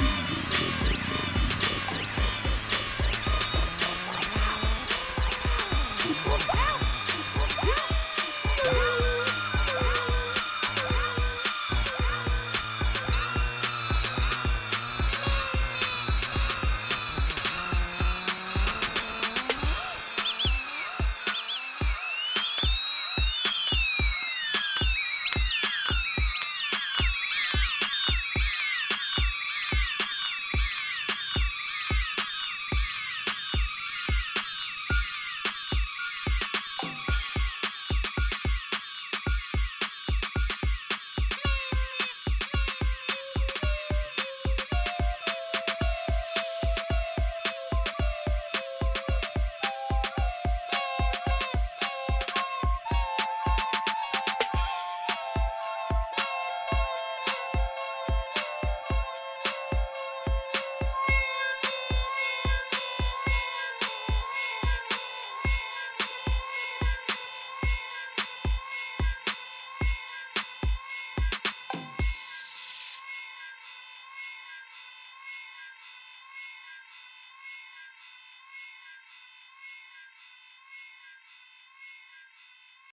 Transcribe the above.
Jesus.